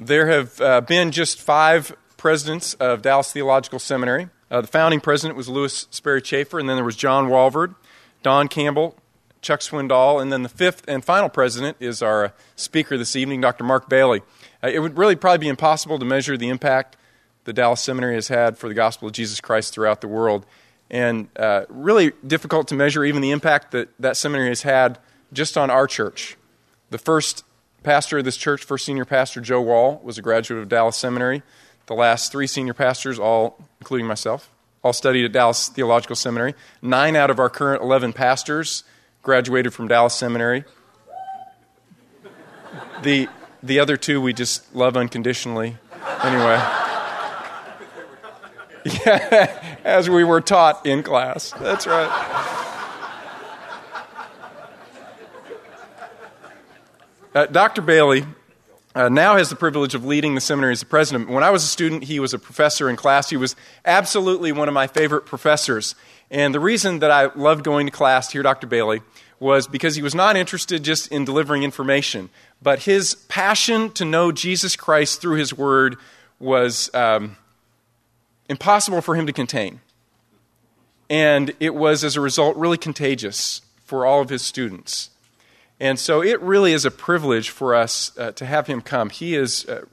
There have uh, been just five presidents of Dallas Theological Seminary. Uh, the founding president was Lewis Sperry Chafer, and then there was John Walvoord, Don Campbell, Chuck Swindoll, and then the fifth and final president is our speaker this evening, Dr. Mark Bailey. Uh, it would really probably be impossible to measure the impact the Dallas Seminary has had for the gospel of Jesus Christ throughout the world, and uh, really difficult to measure even the impact that that seminary has had just on our church. The first pastor of this church, first senior pastor, Joe Wall, was a graduate of Dallas Seminary. The last three senior pastors, all including myself, all studied at Dallas Theological Seminary. Nine out of our current 11 pastors graduated from Dallas Seminary. The, the other two we just love unconditionally. Anyway. Yeah, as we were taught in class. That's right. Uh, Dr. Bailey uh, now has the privilege of leading the seminary as the president. When I was a student, he was a professor in class. He was absolutely one of my favorite professors. And the reason that I loved going to class to hear Dr. Bailey was because he was not interested just in delivering information, but his passion to know Jesus Christ through his word was um, impossible for him to contain. And it was, as a result, really contagious for all of his students. And so it really is a privilege for us uh, to have him come. He is uh,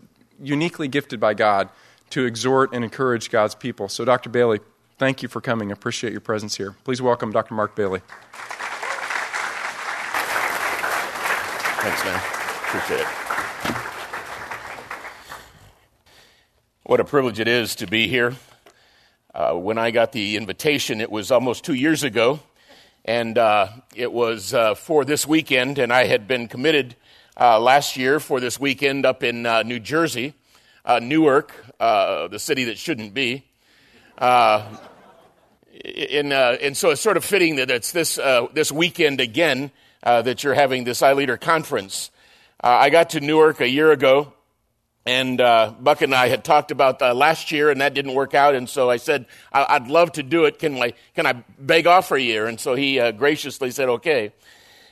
uniquely gifted by God to exhort and encourage God's people. So, Dr. Bailey, thank you for coming. I appreciate your presence here. Please welcome Dr. Mark Bailey. Thanks, man. Appreciate it. What a privilege it is to be here. Uh, when I got the invitation, it was almost two years ago and uh, it was uh, for this weekend, and I had been committed uh, last year for this weekend up in uh, New Jersey, uh, Newark, uh, the city that shouldn't be. and, and so it's sort of fitting that it's this, this weekend again that you're having this iLeader conference. I got to Newark a year ago and uh, Buck and I had talked about uh, last year, and that didn't work out. And so I said, I- would love to do it. Can I, can I beg off for a year? And so he uh, graciously said, okay.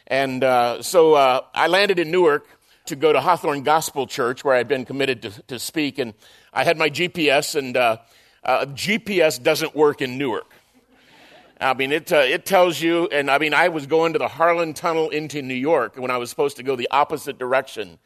And uh, so uh, I landed in Newark to go to Hawthorne Gospel Church, where I'd been committed to, to speak. And I had my GPS, and uh, GPS doesn't work in Newark. I mean, it, it tells you, and I mean, I was going to the Holland Tunnel into New York when I was supposed to go the opposite direction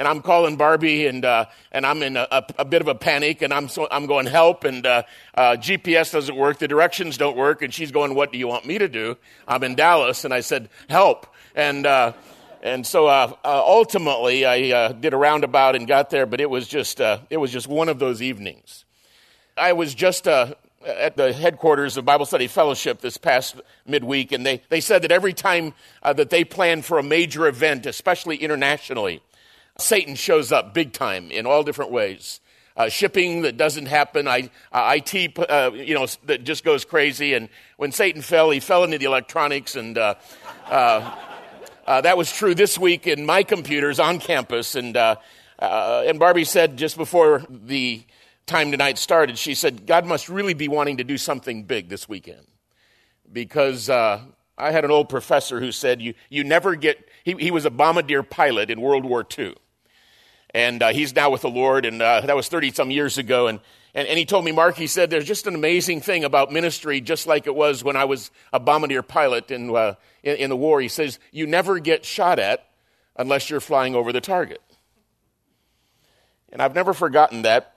and I'm calling Barbie, and uh, and I'm in a, a, a, bit of a panic, and I'm so, I'm going help, and uh, uh, GPS doesn't work, the directions don't work, and she's going, what do you want me to do? I'm in Dallas, and I said help, and uh, and so uh, uh, ultimately I did a roundabout and got there, but it was just it was just one of those evenings. I was just at the headquarters of Bible Study Fellowship this past midweek, and they, they said that every time uh, that they plan for a major event, especially internationally, Satan shows up big time in all different ways. Uh, shipping that doesn't happen, I, uh, IT, uh, you know, that just goes crazy. And when Satan fell, he fell into the electronics, and uh, uh, uh, that was true this week in my computers on campus. And and Barbie said just before the time tonight started, she said, God must really be wanting to do something big this weekend, because I had an old professor who said, "You you never get." He, he was a bombardier pilot in World War II and uh, he's now with the Lord, and uh, that was 30 some years ago. And, and, and, he told me, Mark, he said, there's just an amazing thing about ministry, just like it was when I was a bombardier pilot in, uh, in, in, the war. He says, you never get shot at unless you're flying over the target. And I've never forgotten that.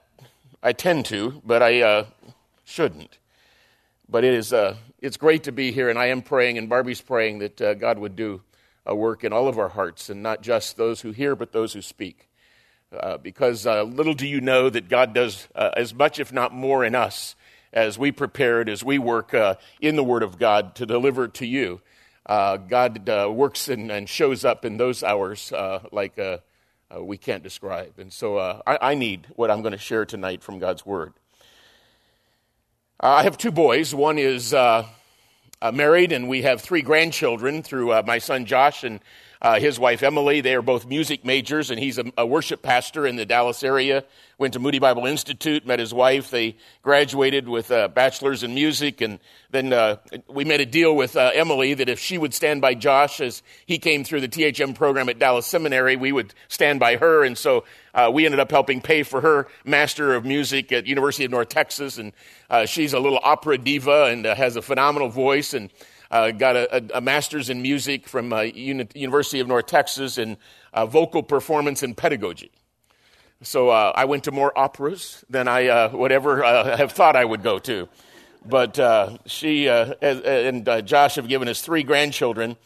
I tend to, but I uh, shouldn't. But it is, uh, it's great to be here, and I am praying, and Barbie's praying that uh, God would do a work in all of our hearts, and not just those who hear, but those who speak. Uh, because uh, little do you know that God does uh, as much, if not more, in us as we prepare it, as we work uh, in the Word of God to deliver it to you. Uh, God works in, and shows up in those hours like we can't describe. And so I, I, need what I'm going to share tonight from God's Word. I have two boys. One is married, and we have three grandchildren through my son Josh and uh, his wife Emily. They are both music majors, and he's a, a, worship pastor in the Dallas area. Went to Moody Bible Institute, met his wife. They graduated with a bachelor's in music, and then uh, we made a deal with uh, Emily that if she would stand by Josh as he came through the THM program at Dallas Seminary, we would stand by her. And so uh, we ended up helping pay for her Master of Music at University of North Texas, and uh, she's a little opera diva and uh, has a phenomenal voice and uh, got a, a, master's in music from uh, Uni- University of North Texas in uh, vocal performance and pedagogy. So uh, I went to more operas than I would ever have thought I would go to. But she and Josh have given us three grandchildren.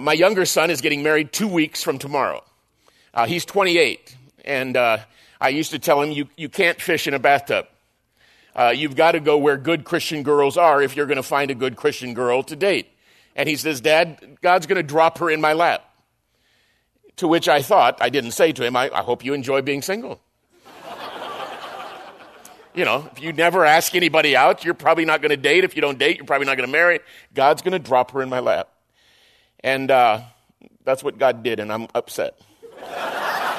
my younger son is getting married two weeks from tomorrow. he's 28, and I used to tell him, you, you can't fish in a bathtub. Uh, you've got to go where good Christian girls are if you're going to find a good Christian girl to date. And he says, Dad, God's going to drop her in my lap. To which I thought, I didn't say to him, I, I hope you enjoy being single. you know, if you never ask anybody out, you're probably not going to date. If you don't date, you're probably not going to marry. God's going to drop her in my lap. And uh, that's what God did, and I'm upset.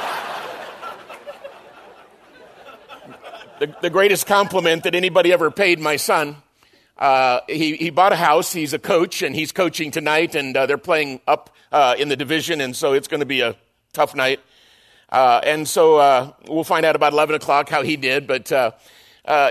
the, the greatest compliment that anybody ever paid my son. Uh, he, he bought a house. He's a coach, and he's coaching tonight, and uh, they're playing up uh, in the division, and so it's going to be a tough night. Uh, and so uh, we'll find out about 11 o'clock how he did. But uh,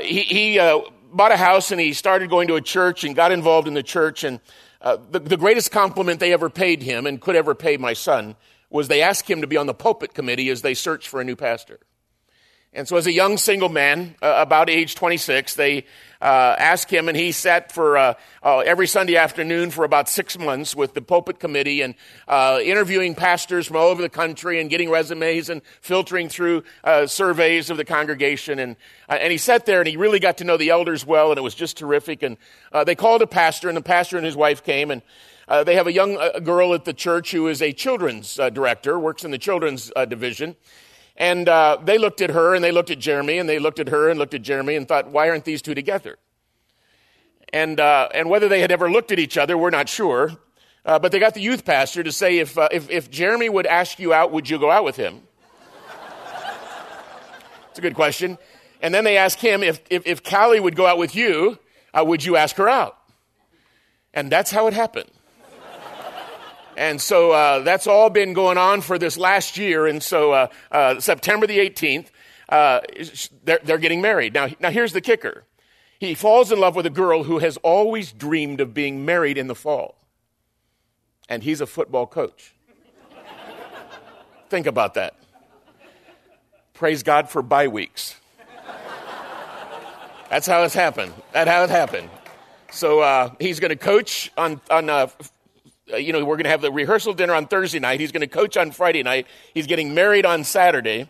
he, he bought a house, and he started going to a church and got involved in the church. And the, the greatest compliment they ever paid him and could ever pay my son was they asked him to be on the pulpit committee as they searched for a new pastor. And so, as a young single man, uh, about age 26, they uh, asked him, and he sat for uh, uh every Sunday afternoon for about six months with the pulpit committee and uh, interviewing pastors from all over the country and getting resumes and filtering through uh, surveys of the congregation. And, and he sat there and he really got to know the elders well, and it was just terrific. And they called a pastor, and the pastor and his wife came, and they have a young girl at the church who is a children's director, works in the children's division. And uh, they looked at her and they looked at Jeremy and they looked at her and looked at Jeremy and thought, why aren't these two together? And, uh, and whether they had ever looked at each other, we're not sure. Uh, but they got the youth pastor to say, if, uh, if, if Jeremy would ask you out, would you go out with him? It's a good question. And then they asked him, if, if, if Callie would go out with you, uh, would you ask her out? And that's how it happened. And so uh, that's all been going on for this last year. And so uh, uh, September the 18th, uh, they're, they're getting married. Now, now, here's the kicker he falls in love with a girl who has always dreamed of being married in the fall. And he's a football coach. Think about that. Praise God for bye weeks. That's how it's happened. That's how it happened. So uh, he's going to coach on on uh, you know, we're going to have the rehearsal dinner on Thursday night. He's going to coach on Friday night. He's getting married on Saturday.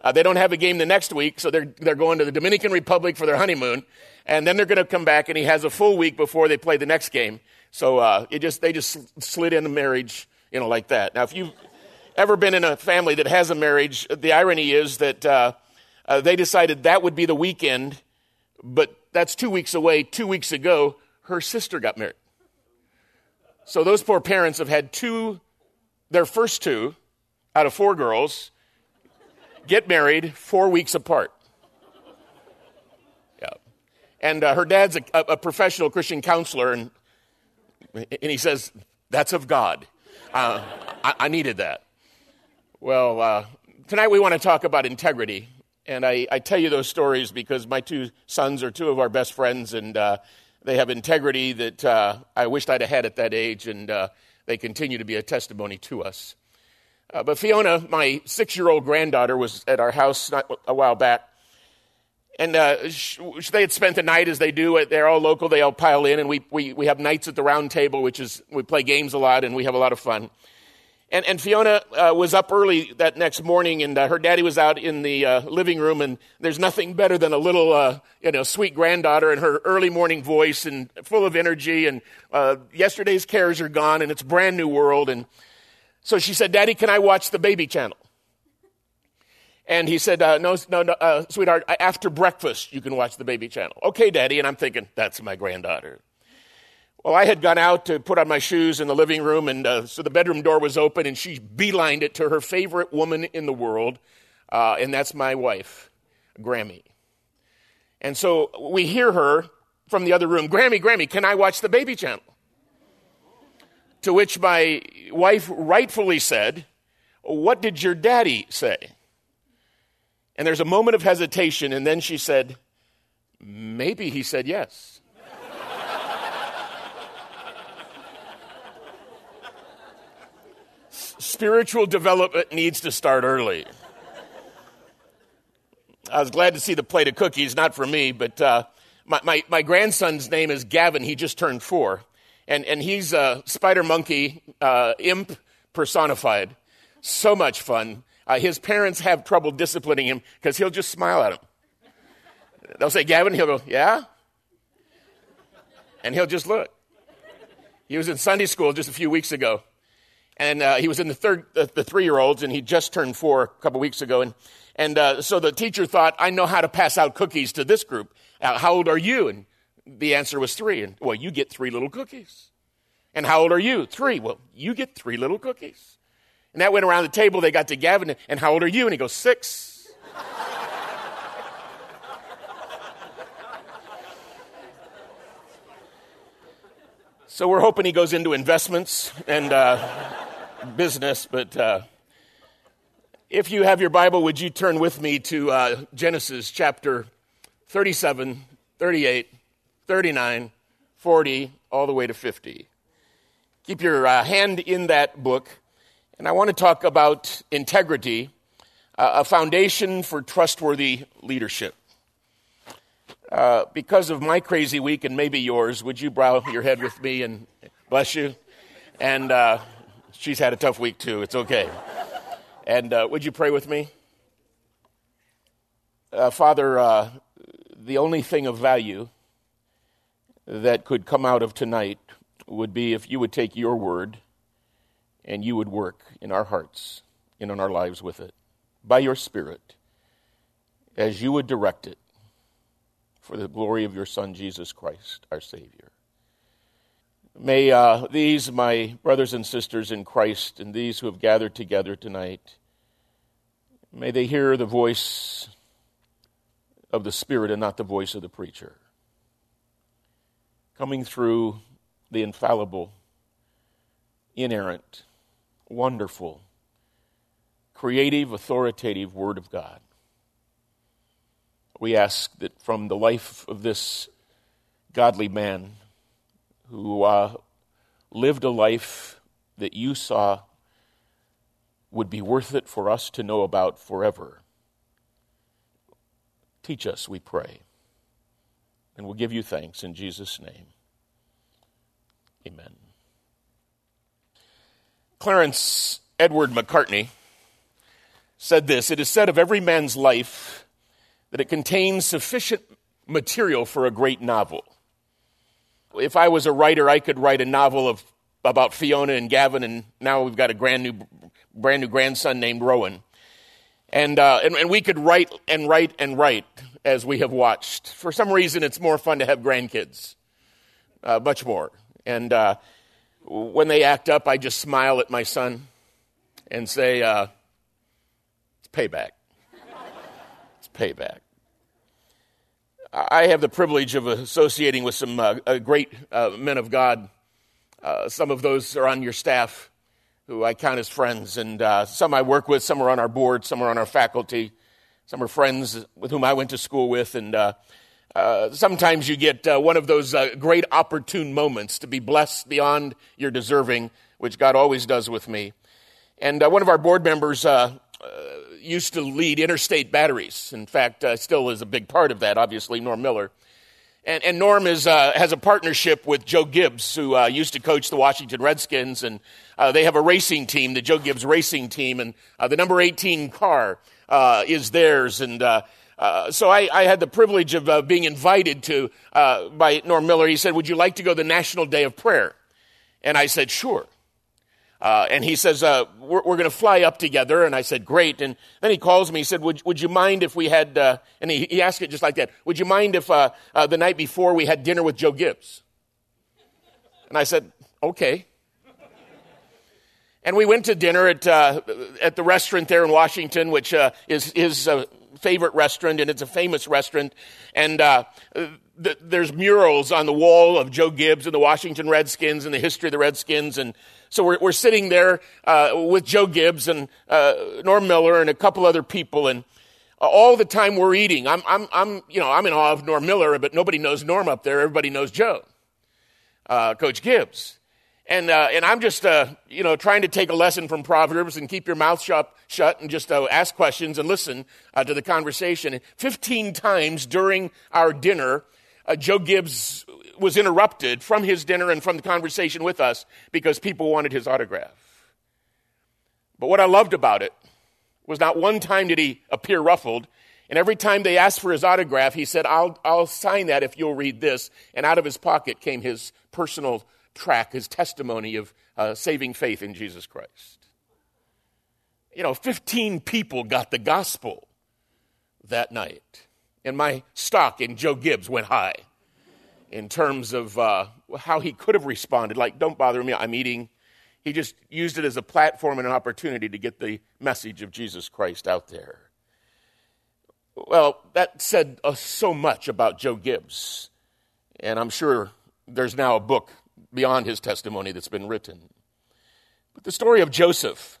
Uh, they don't have a game the next week, so they're, they're going to the Dominican Republic for their honeymoon. And then they're going to come back, and he has a full week before they play the next game. So uh, it just, they just slid in into marriage, you know, like that. Now, if you've ever been in a family that has a marriage, the irony is that uh, uh they decided that would be the weekend, but that's two weeks away. Two weeks ago, her sister got married. So those poor parents have had two, their first two out of four girls get married four weeks apart. Yeah. And uh, her dad's a, a, professional Christian counselor, and, and he says, That's of God. Uh, I, I, needed that. Well, uh, tonight we want to talk about integrity. And I, I, tell you those stories because my two sons are two of our best friends, and uh, they have integrity that uh, I wished I'd have had at that age, and uh, they continue to be a testimony to us. Uh, but Fiona, my six year old granddaughter, was at our house a while back. And uh, they had spent the night as they do. They're all local. They all pile in, and we, we, we have nights at the round table, which is we play games a lot, and we have a lot of fun. And, and Fiona uh, was up early that next morning, and uh, her daddy was out in the uh, living room. And there's nothing better than a little, uh, you know, sweet granddaughter and her early morning voice and full of energy. And uh, yesterday's cares are gone, and it's brand new world. And so she said, "Daddy, can I watch the baby channel?" And he said, uh, "No, no, no sweetheart. After breakfast, you can watch the baby channel." Okay, Daddy. And I'm thinking, that's my granddaughter. Well, I had gone out to put on my shoes in the living room, and uh, so the bedroom door was open, and she beelined it to her favorite woman in the world, uh, and that's my wife, Grammy. And so we hear her from the other room Grammy, Grammy, can I watch the baby channel? To which my wife rightfully said, What did your daddy say? And there's a moment of hesitation, and then she said, Maybe he said yes. Spiritual development needs to start early. I was glad to see the plate of cookies, not for me, but uh, my, my, my, grandson's name is Gavin. He just turned four. And, and he's a spider monkey uh, imp personified. So much fun. Uh, his parents have trouble disciplining him because he'll just smile at him. They'll say, Gavin, he'll go, yeah? And he'll just look. He was in Sunday school just a few weeks ago. And uh, he was in the third, uh, the three year olds, and he just turned four a couple weeks ago. And, and uh, so the teacher thought, I know how to pass out cookies to this group. Uh, how old are you? And the answer was three. And, well, you get three little cookies. And how old are you? Three. Well, you get three little cookies. And that went around the table. They got to Gavin, and how old are you? And he goes, six. so we're hoping he goes into investments and business. But uh, if you have your Bible, would you turn with me to uh, Genesis chapter 37, 38, 39, 40, all the way to 50? Keep your uh, hand in that book. And I want to talk about integrity, uh, a foundation for trustworthy leadership. Uh, because of my crazy week and maybe yours, would you bow your head with me and bless you? And uh, she's had a tough week too. It's okay. And uh, would you pray with me? Uh, Father, uh, the only thing of value that could come out of tonight would be if you would take your word and you would work in our hearts and in our lives with it by your Spirit as you would direct it for the glory of your Son, Jesus Christ, our Savior. May uh, these, my brothers and sisters in Christ, and these who have gathered together tonight, may they hear the voice of the Spirit and not the voice of the preacher. Coming through the infallible, inerrant, wonderful, creative, authoritative Word of God. We ask that from the life of this godly man who uh, lived a life that you saw would be worth it for us to know about forever. Teach us, we pray. And we'll give you thanks in Jesus' name. Amen. Clarence Edward Macartney said this It is said of every man's life that it contains sufficient material for a great novel. If I was a writer, I could write a novel of, about Fiona and Gavin, and now we've got a brand new, brand new grandson named Rowan. And, uh, and, and we could write and write and write as we have watched. For some reason, it's more fun to have grandkids, uh, much more. And uh, when they act up, I just smile at my son and say, uh, It's payback. It's payback. I have the privilege of associating with some uh, great uh, men of God. Uh, some of those are on your staff who I count as friends, and uh, some I work with, some are on our board, some are on our faculty, some are friends with whom I went to school with, and uh, sometimes you get uh, one of those uh, great opportune moments to be blessed beyond your deserving, which God always does with me. And uh, one of our board members uh, used to lead interstate batteries. In fact, uh, still is a big part of that, obviously, Norm Miller. And, and Norm is, uh, has a partnership with Joe Gibbs, who uh, used to coach the Washington Redskins. And they have a racing team, the Joe Gibbs racing team. And the number 18 car is theirs. And uh, so I, I, had the privilege of uh, being invited to uh, by Norm Miller. He said, "Would you like to go to the National Day of Prayer?" And I said, "Sure." Uh, and he says, uh, "We're, we're going to fly up together." And I said, "Great." And then he calls me. He said, "Would, would you mind if we had?" and he, he, asked it just like that. Would you mind if the night before we had dinner with Joe Gibbs? And I said, Okay. And we went to dinner at, uh, at the restaurant there in Washington, which uh, is his uh, favorite restaurant, and it's a famous restaurant. And uh, th- there's murals on the wall of Joe Gibbs and the Washington Redskins and the history of the Redskins. And so we're, we're sitting there uh, with Joe Gibbs and uh, Norm Miller and a couple other people. And all the time we're eating, I'm, I'm, I'm, you know, I'm in awe of Norm Miller, but nobody knows Norm up there. Everybody knows Joe, Coach Gibbs. And, uh, and I'm just, uh, you know, trying to take a lesson from Proverbs and keep your mouth shut, shut and just uh, ask questions and listen uh, to the conversation. 15 times during our dinner, uh, Joe Gibbs was interrupted from his dinner and from the conversation with us because people wanted his autograph. But what I loved about it was not one time did he appear ruffled. And every time they asked for his autograph, he said, I'll, I'll sign that if you'll read this. And out of his pocket came his personal track his testimony of uh, saving faith in Jesus Christ. You know, 15 people got the gospel that night. And my stock in Joe Gibbs went high in terms of uh, how he could have responded. Like, don't bother me, I'm eating. He just used it as a platform and an opportunity to get the message of Jesus Christ out there. Well, that said uh, so much about Joe Gibbs. And I'm sure there's now a book beyond his testimony that's been written. But the story of Joseph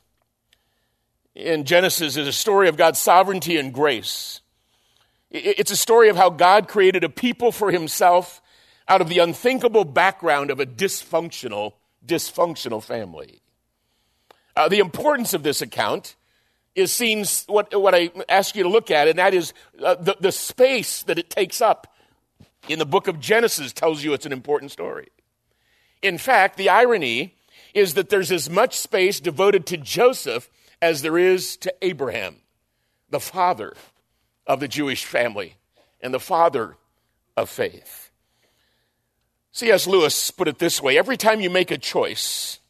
in Genesis is a story of God's sovereignty and grace. It's a story of how God created a people for himself out of the unthinkable background of a dysfunctional, dysfunctional family. Uh, the importance of this account is seen what, what I ask you to look at, and that is uh, the, the space that it takes up in the book of Genesis tells you it's an important story. In fact, the irony is that there's as much space devoted to Joseph as there is to Abraham, the father of the Jewish family and the father of faith. C.S. Lewis put it this way every time you make a choice,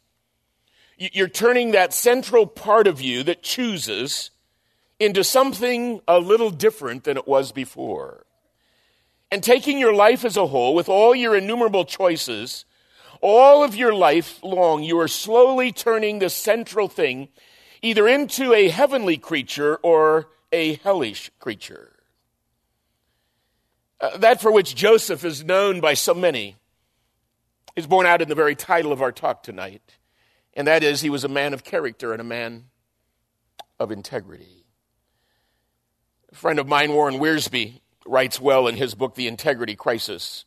you're turning that central part of you that chooses into something a little different than it was before. And taking your life as a whole, with all your innumerable choices, all of your life long, you are slowly turning the central thing either into a heavenly creature or a hellish creature. Uh, that for which Joseph is known by so many is borne out in the very title of our talk tonight, and that is he was a man of character and a man of integrity. A friend of mine, Warren Wiersbe, writes well in his book, The Integrity Crisis.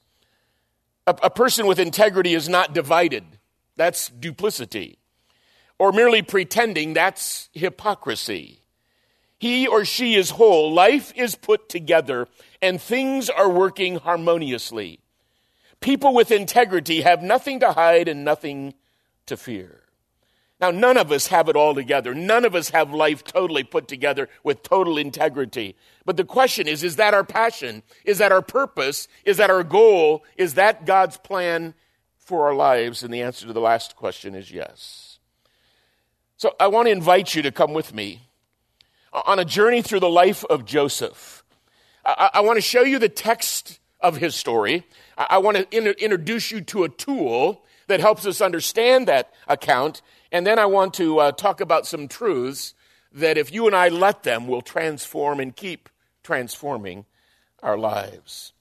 A, a person with integrity is not divided. That's duplicity. Or merely pretending, that's hypocrisy. He or she is whole, life is put together, and things are working harmoniously. People with integrity have nothing to hide and nothing to fear. Now, none of us have it all together. None of us have life totally put together with total integrity. But the question is, is that our passion? Is that our purpose? Is that our goal? Is that God's plan for our lives? And the answer to the last question is yes. So I want to invite you to come with me on a journey through the life of Joseph. I, I want to show you the text of his story. I, I want to in- introduce you to a tool that helps us understand that account and then I want to uh, talk about some truths that, if you and I let them, will transform and keep transforming our lives.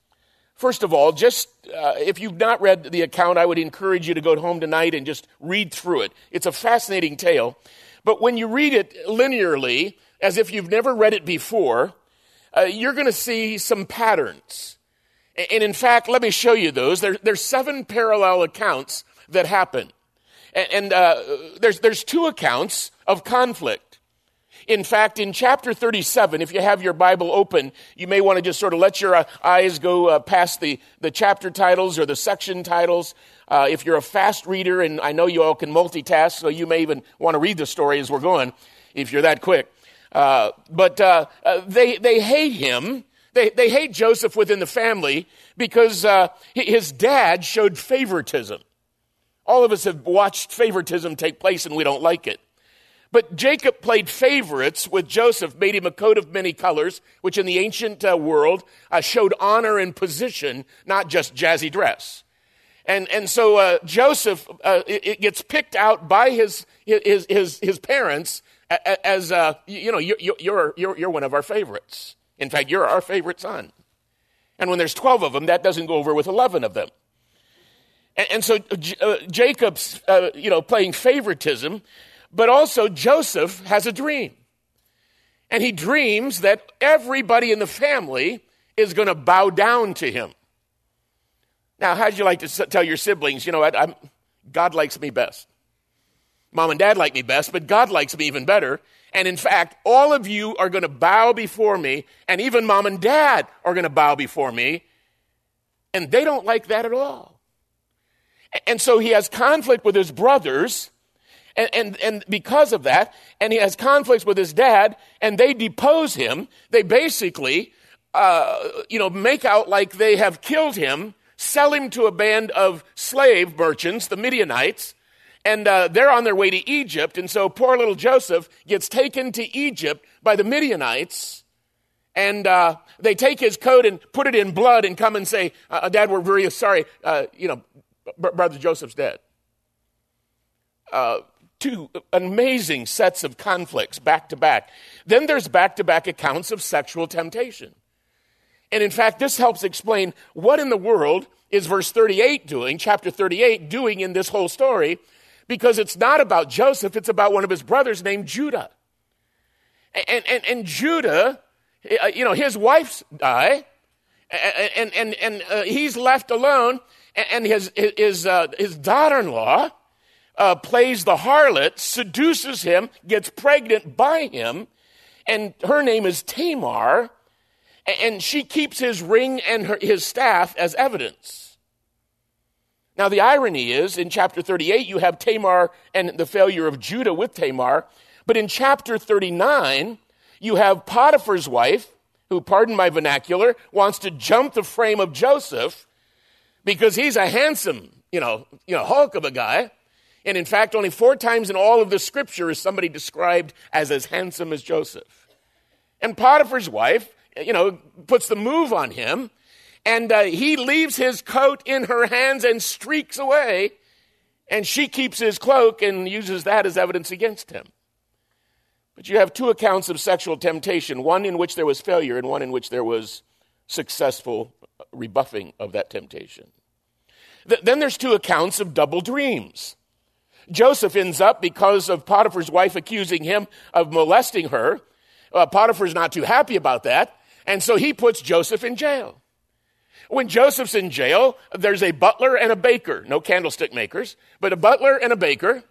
First of all, just uh, if you've not read the account, I would encourage you to go home tonight and just read through it. It's a fascinating tale. But when you read it linearly, as if you've never read it before, uh, you're going to see some patterns. And in fact, let me show you those. There, there's seven parallel accounts that happen. And, uh, there's, there's two accounts of conflict. In fact, in chapter 37, if you have your Bible open, you may want to just sort of let your uh, eyes go uh, past the, the chapter titles or the section titles. Uh, if you're a fast reader, and I know you all can multitask, so you may even want to read the story as we're going, if you're that quick. Uh, but uh, they, they hate him. They, they hate Joseph within the family because his dad showed favoritism. All of us have watched favoritism take place and we don't like it. But Jacob played favorites with Joseph, made him a coat of many colors, which in the ancient uh, world uh, showed honor and position, not just jazzy dress. And, and so uh, Joseph, uh, it, gets picked out by his, his, his, his parents as, uh, you know, you're, you're, you're, one of our favorites. In fact, you're our favorite son. And when there's 12 of them, that doesn't go over with 11 of them. And, and so uh, Jacob's, uh, you know, playing favoritism, but also Joseph has a dream. And he dreams that everybody in the family is going to bow down to him. Now, how'd you like to tell your siblings, you know what, I'm, God likes me best? Mom and dad like me best, but God likes me even better. And in fact, all of you are going to bow before me, and even mom and dad are going to bow before me. And they don't like that at all. And so he has conflict with his brothers, and, and, and because of that, and he has conflicts with his dad, and they depose him. They basically, uh, you know, make out like they have killed him sell him to a band of slave merchants, the Midianites, and uh, they're on their way to Egypt. And so poor little Joseph gets taken to Egypt by the Midianites. And uh, they take his coat and put it in blood and come and say, uh, Dad, we're very sorry. Uh, you know, Brother Joseph's dead. Uh, two amazing sets of conflicts back to back. Then there's back to back accounts of sexual temptation. And in fact, this helps explain what in the world is verse 38 doing, chapter 38 doing in this whole story, because it's not about Joseph, it's about one of his brothers named Judah. And, and, and Judah, uh, you know, his wife's die, and, and, and uh, he's left alone, and his, his, uh, his daughter in law uh, plays the harlot, seduces him, gets pregnant by him, and her name is Tamar and she keeps his ring and her, his staff as evidence. Now, the irony is in chapter 38, you have Tamar and the failure of Judah with Tamar. But in chapter 39, you have Potiphar's wife, who, pardon my vernacular, wants to jump the frame of Joseph because he's a handsome, you know, you know, hulk of a guy. And in fact, only four times in all of the scripture is somebody described as as handsome as Joseph. And Potiphar's wife you know, puts the move on him. And uh, he leaves his coat in her hands and streaks away. And she keeps his cloak and uses that as evidence against him. But you have two accounts of sexual temptation one in which there was failure, and one in which there was successful rebuffing of that temptation. Th- then there's two accounts of double dreams. Joseph ends up, because of Potiphar's wife accusing him of molesting her, uh, Potiphar's not too happy about that. And so he puts Joseph in jail. When Joseph's in jail, there's a butler and a baker, no candlestick makers, but a butler and a baker.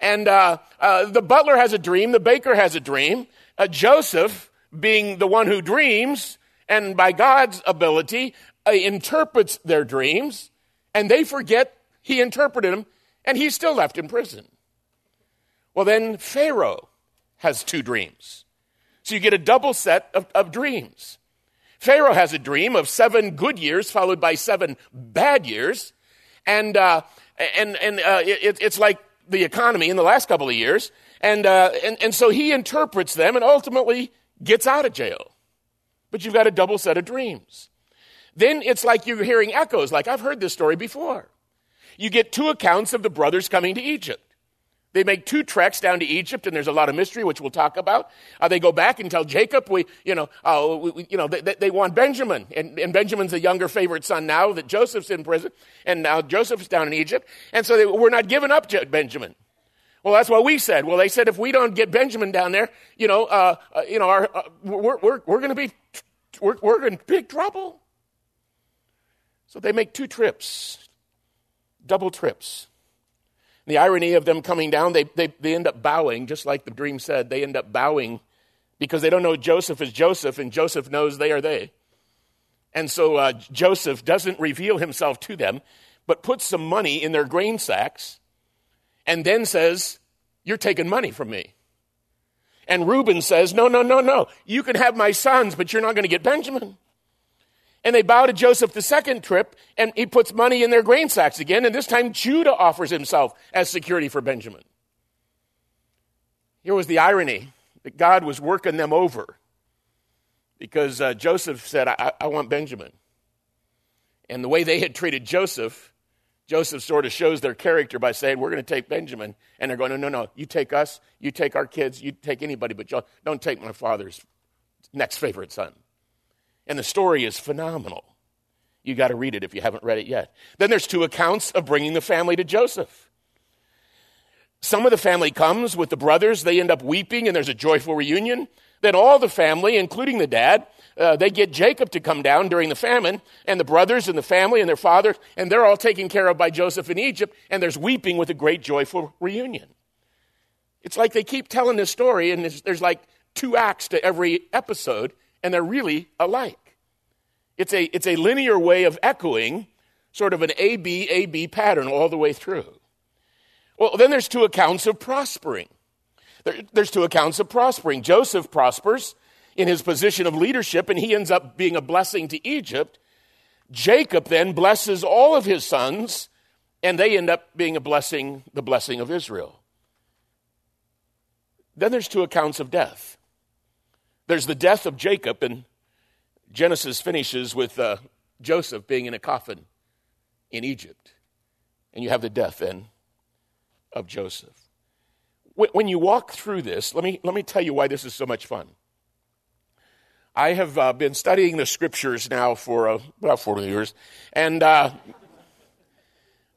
And uh, uh, the butler has a dream, the baker has a dream. Uh, Joseph, being the one who dreams, and by God's ability, uh, interprets their dreams, and they forget he interpreted them, and he's still left in prison. Well, then Pharaoh has two dreams. So you get a double set of, of dreams. Pharaoh has a dream of seven good years followed by seven bad years. And, uh, and, and uh, it, it's like the economy in the last couple of years. And, uh, and, and so he interprets them and ultimately gets out of jail. But you've got a double set of dreams. Then it's like you're hearing echoes, like I've heard this story before. You get two accounts of the brothers coming to Egypt. They make two treks down to Egypt, and there's a lot of mystery, which we'll talk about. Uh, they go back and tell Jacob, we, you know, uh, we, you know, they, they, want Benjamin, and, and, Benjamin's a younger favorite son now that Joseph's in prison, and now Joseph's down in Egypt, and so they, we're not giving up Benjamin. Well, that's what we said. Well, they said if we don't get Benjamin down there, you know, uh, uh you know, our, uh, we're, we're, we're going to be, we're, we're in big trouble. So they make two trips, double trips. The irony of them coming down, they, they, they end up bowing, just like the dream said. They end up bowing because they don't know Joseph is Joseph, and Joseph knows they are they. And so uh, Joseph doesn't reveal himself to them, but puts some money in their grain sacks and then says, You're taking money from me. And Reuben says, No, no, no, no. You can have my sons, but you're not going to get Benjamin. And they bow to Joseph the second trip, and he puts money in their grain sacks again, and this time Judah offers himself as security for Benjamin. Here was the irony that God was working them over because uh, Joseph said, I-, I want Benjamin. And the way they had treated Joseph Joseph sort of shows their character by saying, We're going to take Benjamin. And they're going, No, no, no. You take us, you take our kids, you take anybody, but don't take my father's next favorite son. And the story is phenomenal. You got to read it if you haven't read it yet. Then there's two accounts of bringing the family to Joseph. Some of the family comes with the brothers, they end up weeping, and there's a joyful reunion. Then all the family, including the dad, uh, they get Jacob to come down during the famine, and the brothers and the family and their father, and they're all taken care of by Joseph in Egypt, and there's weeping with a great joyful reunion. It's like they keep telling this story, and there's, there's like two acts to every episode, and they're really alike. It's a, it's a linear way of echoing sort of an A B A B pattern all the way through. Well, then there's two accounts of prospering. There, there's two accounts of prospering. Joseph prospers in his position of leadership, and he ends up being a blessing to Egypt. Jacob then blesses all of his sons, and they end up being a blessing, the blessing of Israel. Then there's two accounts of death. There's the death of Jacob, and Genesis finishes with uh, Joseph being in a coffin in Egypt. And you have the death then of Joseph. When you walk through this, let me, let me tell you why this is so much fun. I have uh, been studying the scriptures now for uh, about 40 years, and uh,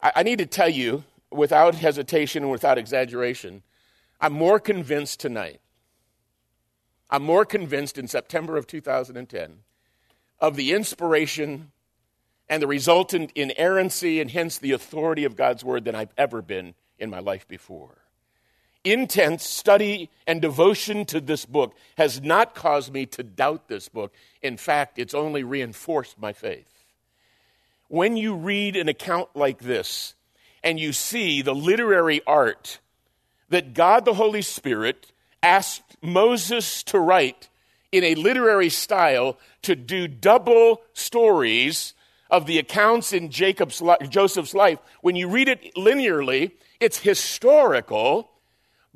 I, I need to tell you, without hesitation and without exaggeration, I'm more convinced tonight, I'm more convinced in September of 2010 of the inspiration and the resultant inerrancy and hence the authority of God's word than I've ever been in my life before. Intense study and devotion to this book has not caused me to doubt this book. In fact, it's only reinforced my faith. When you read an account like this and you see the literary art that God the Holy Spirit asked Moses to write in a literary style to do double stories of the accounts in Jacob's Joseph's life, when you read it linearly, it's historical,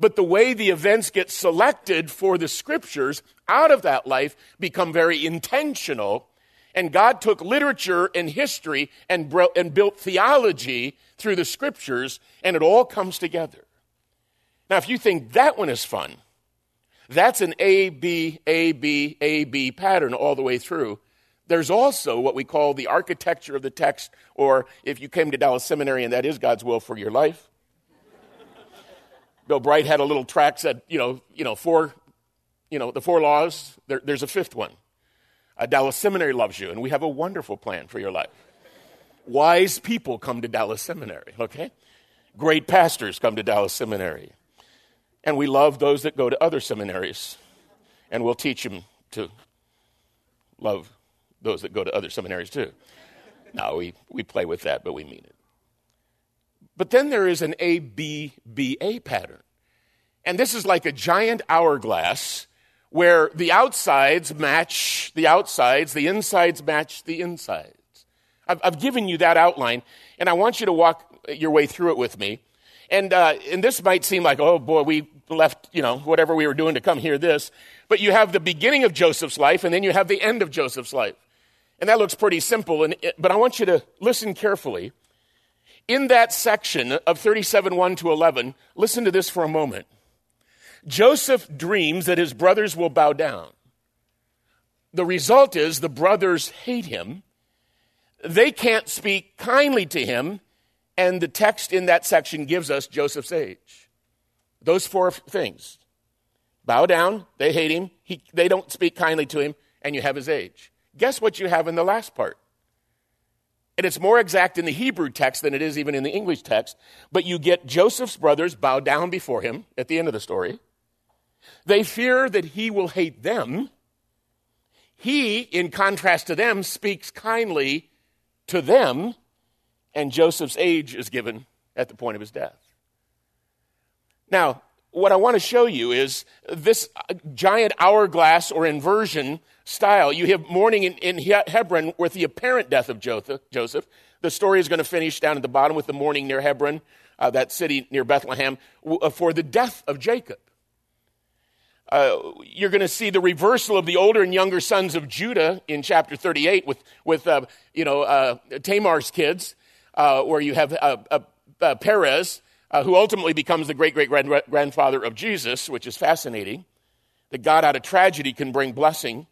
but the way the events get selected for the scriptures out of that life become very intentional. And God took literature and history and, bro- and built theology through the scriptures, and it all comes together. Now, if you think that one is fun, that's an A, B, A, B, A, B pattern all the way through. There's also what we call the architecture of the text, or if you came to Dallas Seminary and that is God's will for your life, Bill Bright had a little track said, you know, you know, four, you know, the four laws. There, there's a fifth one. Uh, Dallas Seminary loves you, and we have a wonderful plan for your life. Wise people come to Dallas Seminary, okay? Great pastors come to Dallas Seminary. And we love those that go to other seminaries, and we'll teach them to love those that go to other seminaries too. No, we, we play with that, but we mean it. But then there is an A B B A pattern. And this is like a giant hourglass where the outsides match the outsides, the insides match the insides. I've, I've given you that outline, and I want you to walk your way through it with me. And, uh, and this might seem like, oh boy, we left, you know, whatever we were doing to come hear this. But you have the beginning of Joseph's life, and then you have the end of Joseph's life. And that looks pretty simple, and, but I want you to listen carefully in that section of 37 1 to 11, listen to this for a moment. Joseph dreams that his brothers will bow down. The result is the brothers hate him. They can't speak kindly to him, and the text in that section gives us Joseph's age. Those four things bow down, they hate him, he, they don't speak kindly to him, and you have his age. Guess what you have in the last part? And it's more exact in the Hebrew text than it is even in the English text. But you get Joseph's brothers bow down before him at the end of the story. They fear that he will hate them. He, in contrast to them, speaks kindly to them, and Joseph's age is given at the point of his death. Now, what I want to show you is this giant hourglass or inversion style. You have mourning in, in Hebron with the apparent death of Joseph. The story is going to finish down at the bottom with the mourning near Hebron, uh, that city near Bethlehem, uh, for the death of Jacob. Uh, you're going to see the reversal of the older and younger sons of Judah in chapter 38 with, with uh, you know, uh, Tamar's kids. uh, where you have Perez, uh, who ultimately becomes the great great grandfather of Jesus, which is fascinating. That God out of tragedy can bring blessing.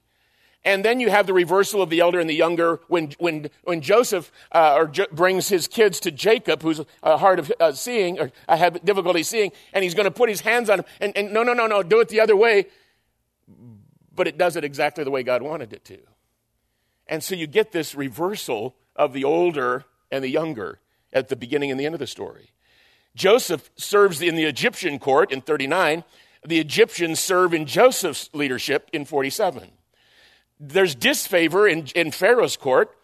And then you have the reversal of the elder and the younger when, when, when Joseph uh, or J- brings his kids to Jacob, who's uh, hard of uh, seeing or uh, have difficulty seeing, and he's going to put his hands on him. And, and no, no, no, no, do it the other way. But it does it exactly the way God wanted it to. And so you get this reversal of the older and the younger at the beginning and the end of the story. Joseph serves in the Egyptian court in 39. The Egyptians serve in Joseph's leadership in 47 there's disfavor in, in Pharaoh's court,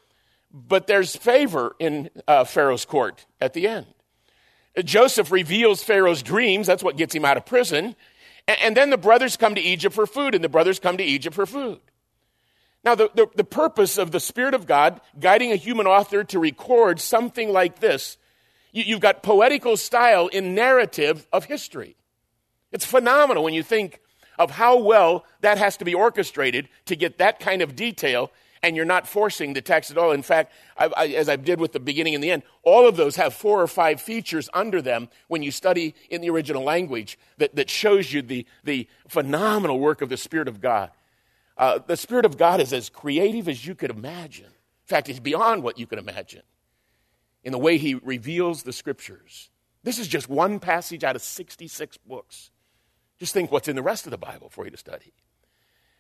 but there's favor in uh, Pharaoh's court at the end. Joseph reveals Pharaoh's dreams. That's what gets him out of prison. And, and, then the brothers come to Egypt for food, and the brothers come to Egypt for food. Now, the, the, the purpose of the Spirit of God guiding a human author to record something like this, you've got poetical style in narrative of history. It's phenomenal when you think of how well that has to be orchestrated to get that kind of detail, and you're not forcing the text at all. In fact, I, I, as I did with the beginning and the end, all of those have four or five features under them when you study in the original language that, that shows you the, the phenomenal work of the Spirit of God. Uh, the Spirit of God is as creative as you could imagine. In fact, it's beyond what you can imagine in the way He reveals the Scriptures. This is just one passage out of 66 books. Just think what's in the rest of the Bible for you to study.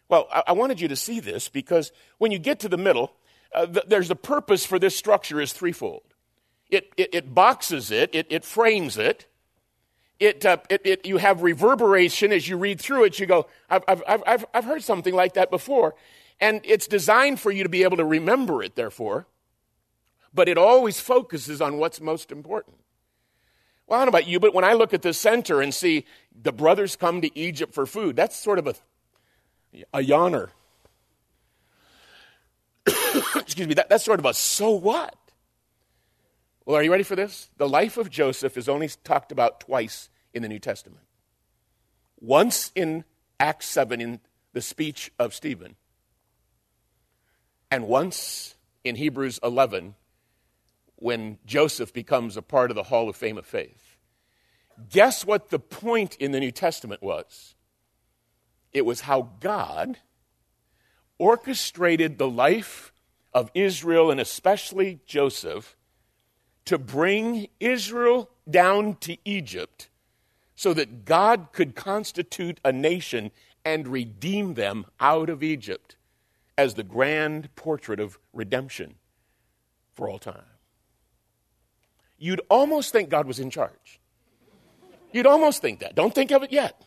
Well, I, I wanted you to see this because when you get to the middle, uh, th- there's the purpose for this structure is threefold. It, it, it boxes it, it, it frames it, it, uh, it, it, you have reverberation as you read through it. You go, I've, I've, I've, I've heard something like that before. And it's designed for you to be able to remember it, therefore. But it always focuses on what's most important. Well, I don't know about you, but when I look at the center and see the brothers come to Egypt for food, that's sort of a, a yawner. Excuse me, that, that's sort of a so what? Well, are you ready for this? The life of Joseph is only talked about twice in the New Testament. Once in Acts 7 in the speech of Stephen, and once in Hebrews 11 when Joseph becomes a part of the Hall of Fame of Faith. Guess what the point in the New Testament was? It was how God orchestrated the life of Israel and especially Joseph to bring Israel down to Egypt so that God could constitute a nation and redeem them out of Egypt as the grand portrait of redemption for all time you'd almost think God was in charge. You'd almost think that. Don't think of it yet.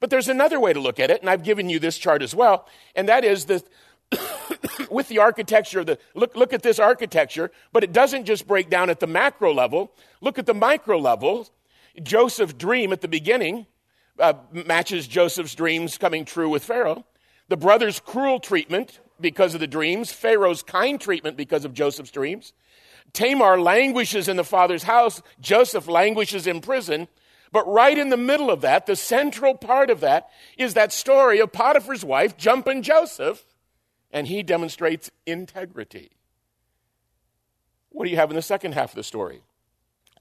But there's another way to look at it, and I've given you this chart as well, and that is that with the architecture, of the, look, look at this architecture, but it doesn't just break down at the macro level. Look at the micro level. Joseph's dream at the beginning uh, matches Joseph's dreams coming true with Pharaoh. The brothers' cruel treatment because of the dreams, Pharaoh's kind treatment because of Joseph's dreams, Tamar languishes in the father's house, Joseph languishes in prison. But right in the middle of that, the central part of that, is that story of Potiphar's wife jumping Joseph, and he demonstrates integrity. What do you have in the second half of the story?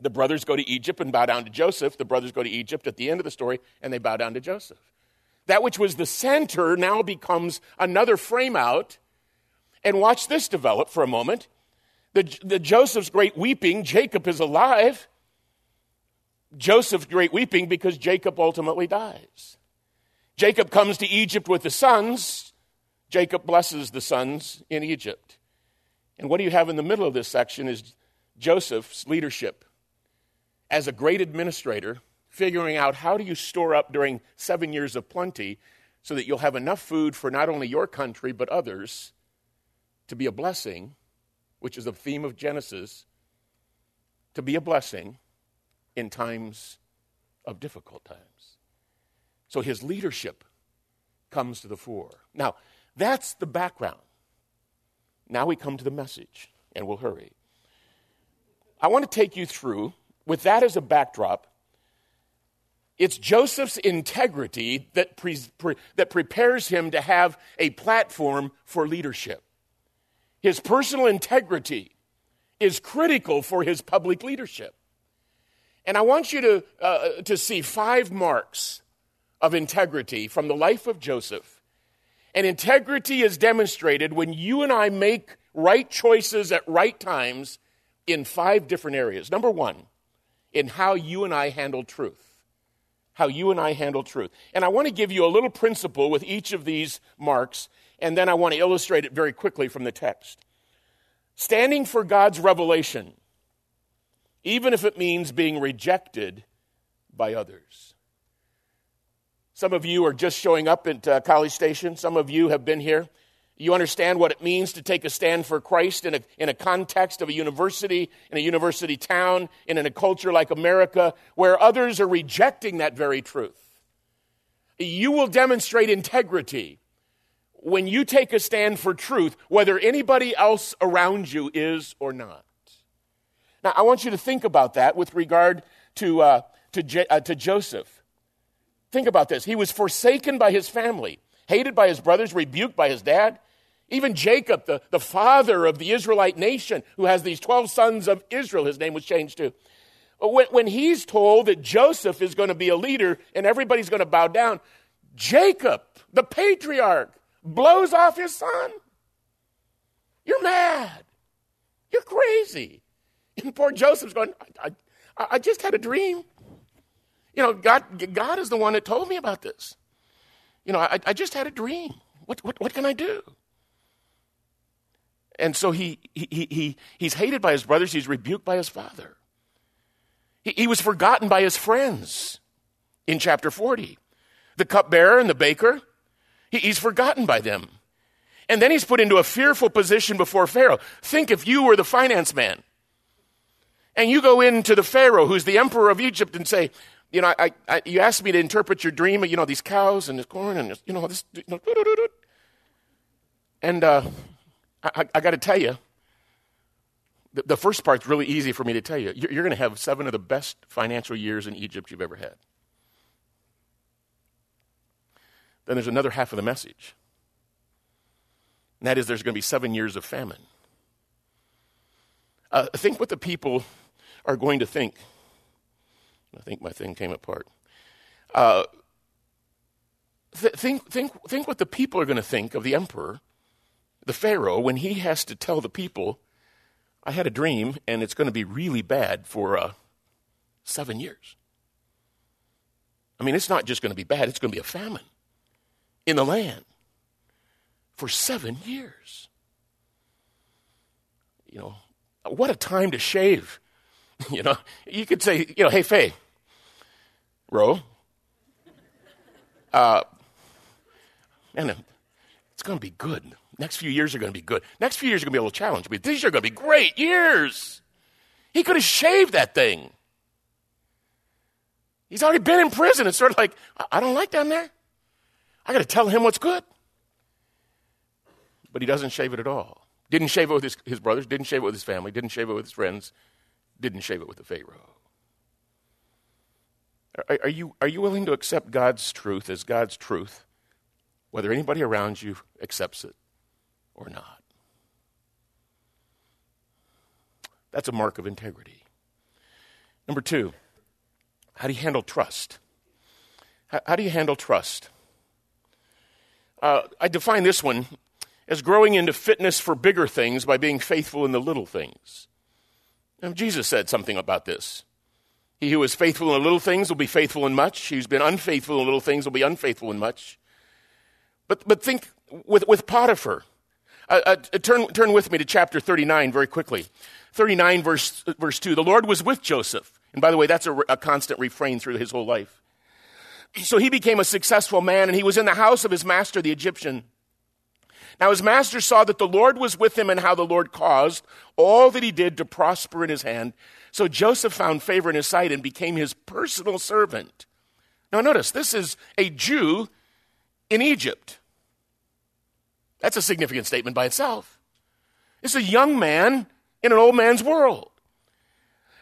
The brothers go to Egypt and bow down to Joseph. The brothers go to Egypt at the end of the story and they bow down to Joseph. That which was the center now becomes another frame out. And watch this develop for a moment. The, the Joseph's great weeping, Jacob is alive. Joseph's great weeping because Jacob ultimately dies. Jacob comes to Egypt with the sons. Jacob blesses the sons in Egypt. And what do you have in the middle of this section is Joseph's leadership as a great administrator, figuring out how do you store up during seven years of plenty so that you'll have enough food for not only your country but others to be a blessing which is the theme of Genesis, to be a blessing in times of difficult times. So his leadership comes to the fore. Now, that's the background. Now we come to the message, and we'll hurry. I want to take you through, with that as a backdrop, it's Joseph's integrity that, pre- pre- that prepares him to have a platform for leadership his personal integrity is critical for his public leadership. And I want you to, uh, to see five marks of integrity from the life of Joseph. And integrity is demonstrated when you and I make right choices at right times in five different areas. Number one, in how you and I handle truth. How you and I handle truth. And I want to give you a little principle with each of these marks, and then I want to illustrate it very quickly from the text. Standing for God's revelation, even if it means being rejected by others. Some of you are just showing up at uh, College Station. Some of you have been here. You understand what it means to take a stand for Christ in a, in a context of a university, in a university town, and in a culture like America, where others are rejecting that very truth. You will demonstrate integrity when you take a stand for truth, whether anybody else around you is or not. Now, I want you to think about that with regard to, uh, to, Je- uh, to Joseph. Think about this. He was forsaken by his family, hated by his brothers, rebuked by his dad. Even Jacob, the, the father of the Israelite nation, who has these 12 sons of Israel, his name was changed to. When, when he's told that Joseph is going to be a leader and everybody's going to bow down, Jacob, the patriarch, blows off his son. You're mad. You're crazy. And poor Joseph's going, I, I, I just had a dream. You know, God, God is the one that told me about this. You know, I, I just had a dream. What, what, what can I do? And so he, he, he, he's hated by his brothers, he's rebuked by his father. He, he was forgotten by his friends in chapter 40. The cupbearer and the baker, he, he's forgotten by them. And then he's put into a fearful position before Pharaoh. Think if you were the finance man and you go into the Pharaoh, who's the emperor of Egypt, and say, you know, I, I, you asked me to interpret your dream, you know, these cows and this corn and this, you know, this, you know, and uh, I, I got to tell you, the, the, first part's really easy for me to tell you. You're, you're going to have seven of the best financial years in Egypt you've ever had. Then there's another half of the message. And that is there's going to be seven years of famine. Uh, think what the people are going to think. I think my thing came apart. Uh, th- think, think, think what the people are going to think of the emperor the Pharaoh, when he has to tell the people, I had a dream and it's going to be really bad for uh, seven years. I mean, it's not just going to be bad, it's going to be a famine in the land for seven years. You know, what a time to shave. You know, you could say, you know, hey, Faye, Ro, uh, man, it's going to be good. Next few years are going to be good. Next few years are going to be a little challenge, but these are going to be great years. He could have shaved that thing. He's already been in prison. It's sort of like, I don't like down there. I got to tell him what's good. But he doesn't shave it at all. Didn't shave it with his, his brothers, didn't shave it with his family, didn't shave it with his friends, didn't shave it with the Pharaoh. Are, are, you, are you willing to accept God's truth as God's truth, whether anybody around you accepts it? Or not. That's a mark of integrity. Number two, how do you handle trust? How, how do you handle trust? Uh, I define this one as growing into fitness for bigger things by being faithful in the little things. Jesus said something about this. He who is faithful in the little things will be faithful in much. He who's been unfaithful in little things will be unfaithful in much. But, but think with, with Potiphar. Uh, uh, turn, turn with me to chapter 39 very quickly. 39, verse, verse 2. The Lord was with Joseph. And by the way, that's a, a constant refrain through his whole life. So he became a successful man, and he was in the house of his master, the Egyptian. Now his master saw that the Lord was with him and how the Lord caused all that he did to prosper in his hand. So Joseph found favor in his sight and became his personal servant. Now notice, this is a Jew in Egypt. That's a significant statement by itself. It's a young man in an old man's world.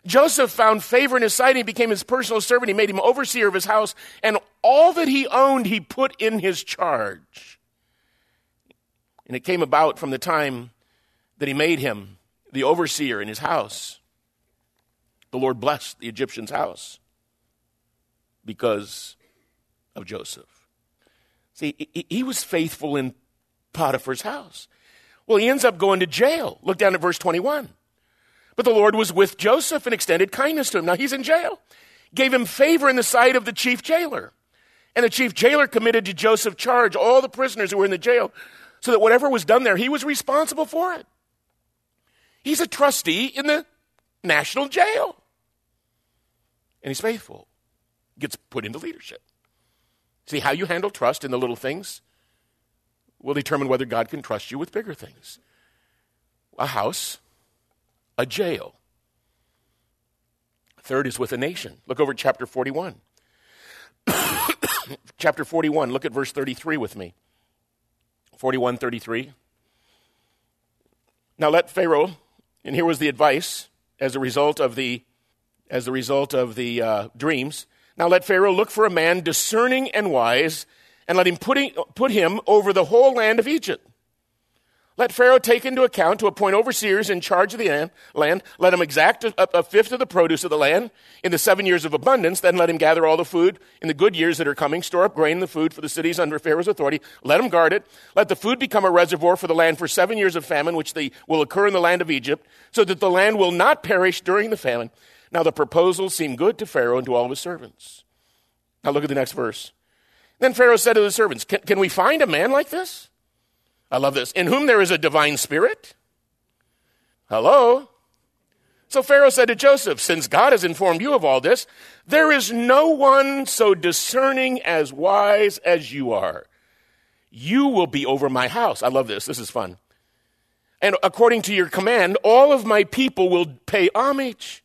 Joseph found favor in his sight. He became his personal servant. He made him overseer of his house, and all that he owned, he put in his charge. And it came about from the time that he made him the overseer in his house. The Lord blessed the Egyptian's house because of Joseph. See, he was faithful in Potiphar's house. Well, he ends up going to jail. Look down at verse 21. But the Lord was with Joseph and extended kindness to him. Now he's in jail. Gave him favor in the sight of the chief jailer. And the chief jailer committed to Joseph charge all the prisoners who were in the jail so that whatever was done there, he was responsible for it. He's a trustee in the national jail. And he's faithful. Gets put into leadership. See, how you handle trust in the little things will determine whether God can trust you with bigger things. A house, a jail. Third is with a nation. Look over at chapter 41. chapter 41, look at verse 33 with me. 41 33. Now let Pharaoh, and here was the advice as a result of the as a result of the uh, dreams. Now let Pharaoh look for a man discerning and wise, and let him put, him put him over the whole land of Egypt. Let Pharaoh take into account to appoint overseers in charge of the land. Let him exact a, a, fifth of the produce of the land in the seven years of abundance. Then let him gather all the food in the good years that are coming. Store up grain and the food for the cities under Pharaoh's authority. Let him guard it. Let the food become a reservoir for the land for seven years of famine, which the, will occur in the land of Egypt, so that the land will not perish during the famine. Now the proposal seemed good to Pharaoh and to all his servants. Now look at the next verse. Then Pharaoh said to the servants, Can, can we find a man like this? I love this. In whom there is a divine spirit. Hello? So Pharaoh said to Joseph, Since God has informed you of all this, there is no one so discerning as wise as you are. You will be over my house. I love this. This is fun. And according to your command, all of my people will pay homage.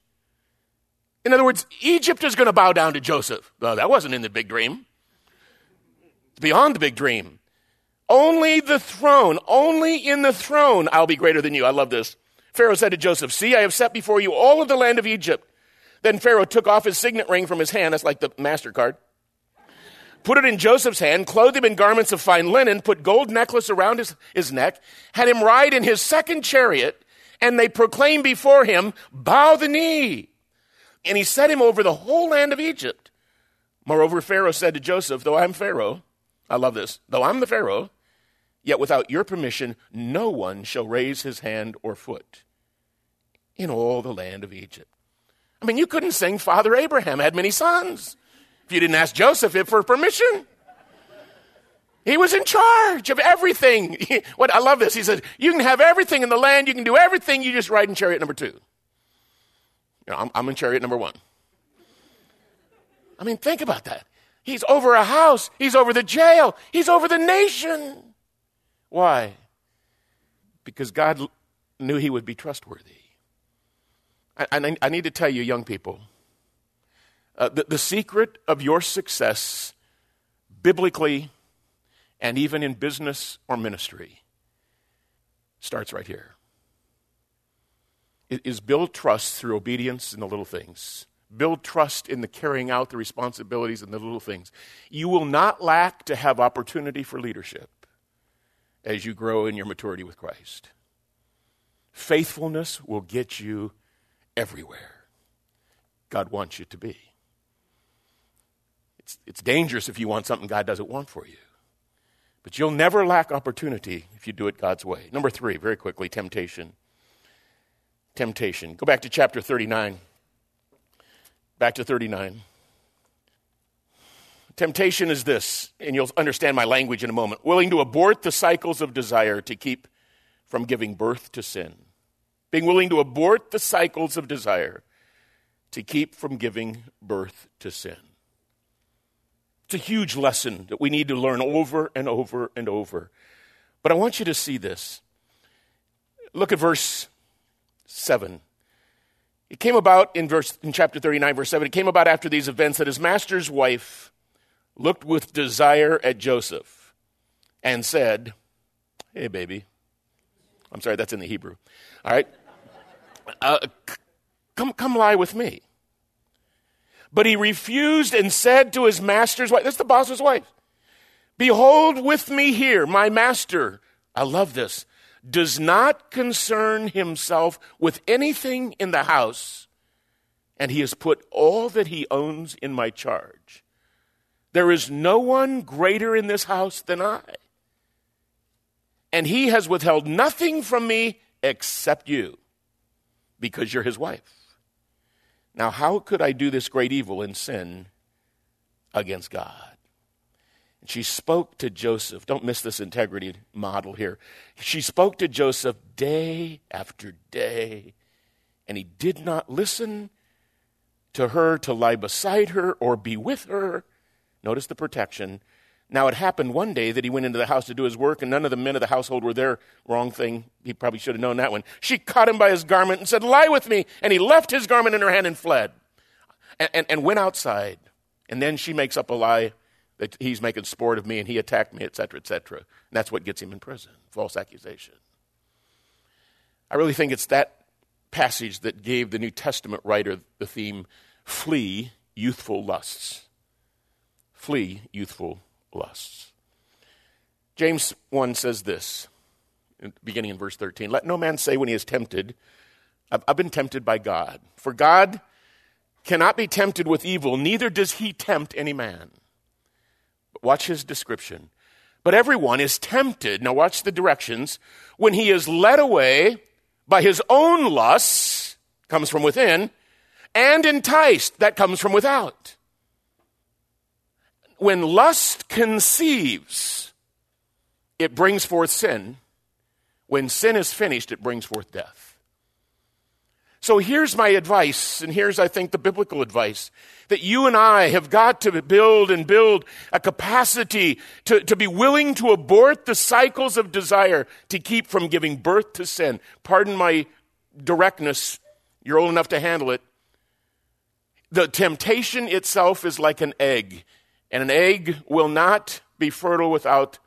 In other words, Egypt is going to bow down to Joseph. Well, that wasn't in the big dream. Beyond the big dream. Only the throne, only in the throne I'll be greater than you. I love this. Pharaoh said to Joseph, See, I have set before you all of the land of Egypt. Then Pharaoh took off his signet ring from his hand. That's like the MasterCard. Put it in Joseph's hand, clothed him in garments of fine linen, put gold necklace around his, his neck, had him ride in his second chariot, and they proclaimed before him, Bow the knee. And he set him over the whole land of Egypt. Moreover, Pharaoh said to Joseph, Though I'm Pharaoh, I love this, though I'm the Pharaoh, Yet without your permission, no one shall raise his hand or foot in all the land of Egypt. I mean, you couldn't sing Father Abraham had many sons if you didn't ask Joseph for permission. He was in charge of everything. what I love this. He said, "You can have everything in the land. You can do everything. You just ride in chariot number two. You know, I'm, I'm in chariot number one. I mean, think about that. He's over a house. He's over the jail. He's over the nation. Why? Because God knew he would be trustworthy. I, I need to tell you, young people, uh, the, the secret of your success, biblically and even in business or ministry, starts right here. It is build trust through obedience in the little things. Build trust in the carrying out the responsibilities and the little things. You will not lack to have opportunity for leadership as you grow in your maturity with Christ. Faithfulness will get you everywhere God wants you to be. It's, it's dangerous if you want something God doesn't want for you. But you'll never lack opportunity if you do it God's way. Number three, very quickly, temptation. Temptation. Go back to chapter 39. Back to 39. Temptation is this, and you'll understand my language in a moment willing to abort the cycles of desire to keep from giving birth to sin. Being willing to abort the cycles of desire to keep from giving birth to sin. It's a huge lesson that we need to learn over and over and over. But I want you to see this. Look at verse 7. It came about in verse in chapter 39 verse 7 it came about after these events that his master's wife looked with desire at Joseph and said, Hey, baby. I'm sorry, that's in the Hebrew. All right. Uh, c- come, come lie with me. But he refused and said to his master's wife, That's the boss's wife. Behold with me here, my master. I love this. Does not concern himself with anything in the house, and he has put all that he owns in my charge. There is no one greater in this house than I. And he has withheld nothing from me except you, because you're his wife. Now, how could I do this great evil and sin against God? She spoke to Joseph. Don't miss this integrity model here. She spoke to Joseph day after day, and he did not listen to her to lie beside her or be with her. Notice the protection. Now, it happened one day that he went into the house to do his work, and none of the men of the household were there. Wrong thing. He probably should have known that one. She caught him by his garment and said, Lie with me. And he left his garment in her hand and fled and, and, and went outside. And then she makes up a lie that he's making sport of me and he attacked me, etc., etc. And that's what gets him in prison false accusation. I really think it's that passage that gave the New Testament writer the theme flee youthful lusts. Flee youthful lusts. James 1 says this, beginning in verse 13 Let no man say when he is tempted, I've been tempted by God. For God cannot be tempted with evil, neither does he tempt any man. Watch his description. But everyone is tempted, now watch the directions, when he is led away by his own lusts, comes from within, and enticed, that comes from without. When lust conceives, it brings forth sin. When sin is finished, it brings forth death. So here's my advice, and here's, I think, the biblical advice that you and I have got to build and build a capacity to, to be willing to abort the cycles of desire to keep from giving birth to sin. Pardon my directness, you're old enough to handle it. The temptation itself is like an egg, and an egg will not be fertile without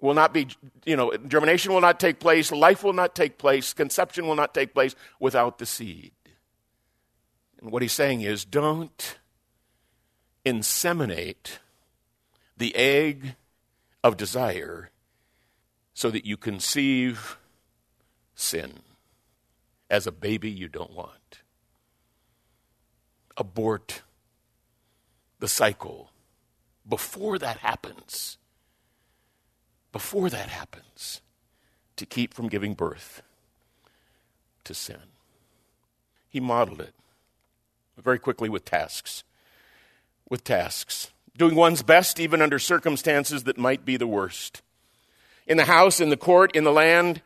will not be, you know, germination will not take place, life will not take place, conception will not take place without the seed. And what he's saying is don't inseminate the egg of desire so that you conceive sin as a baby you don't want. Abort the cycle before that happens before that happens to keep from giving birth to sin. He modeled it very quickly with tasks. With tasks. Doing one's best even under circumstances that might be the worst. In the house, in the court, in the land,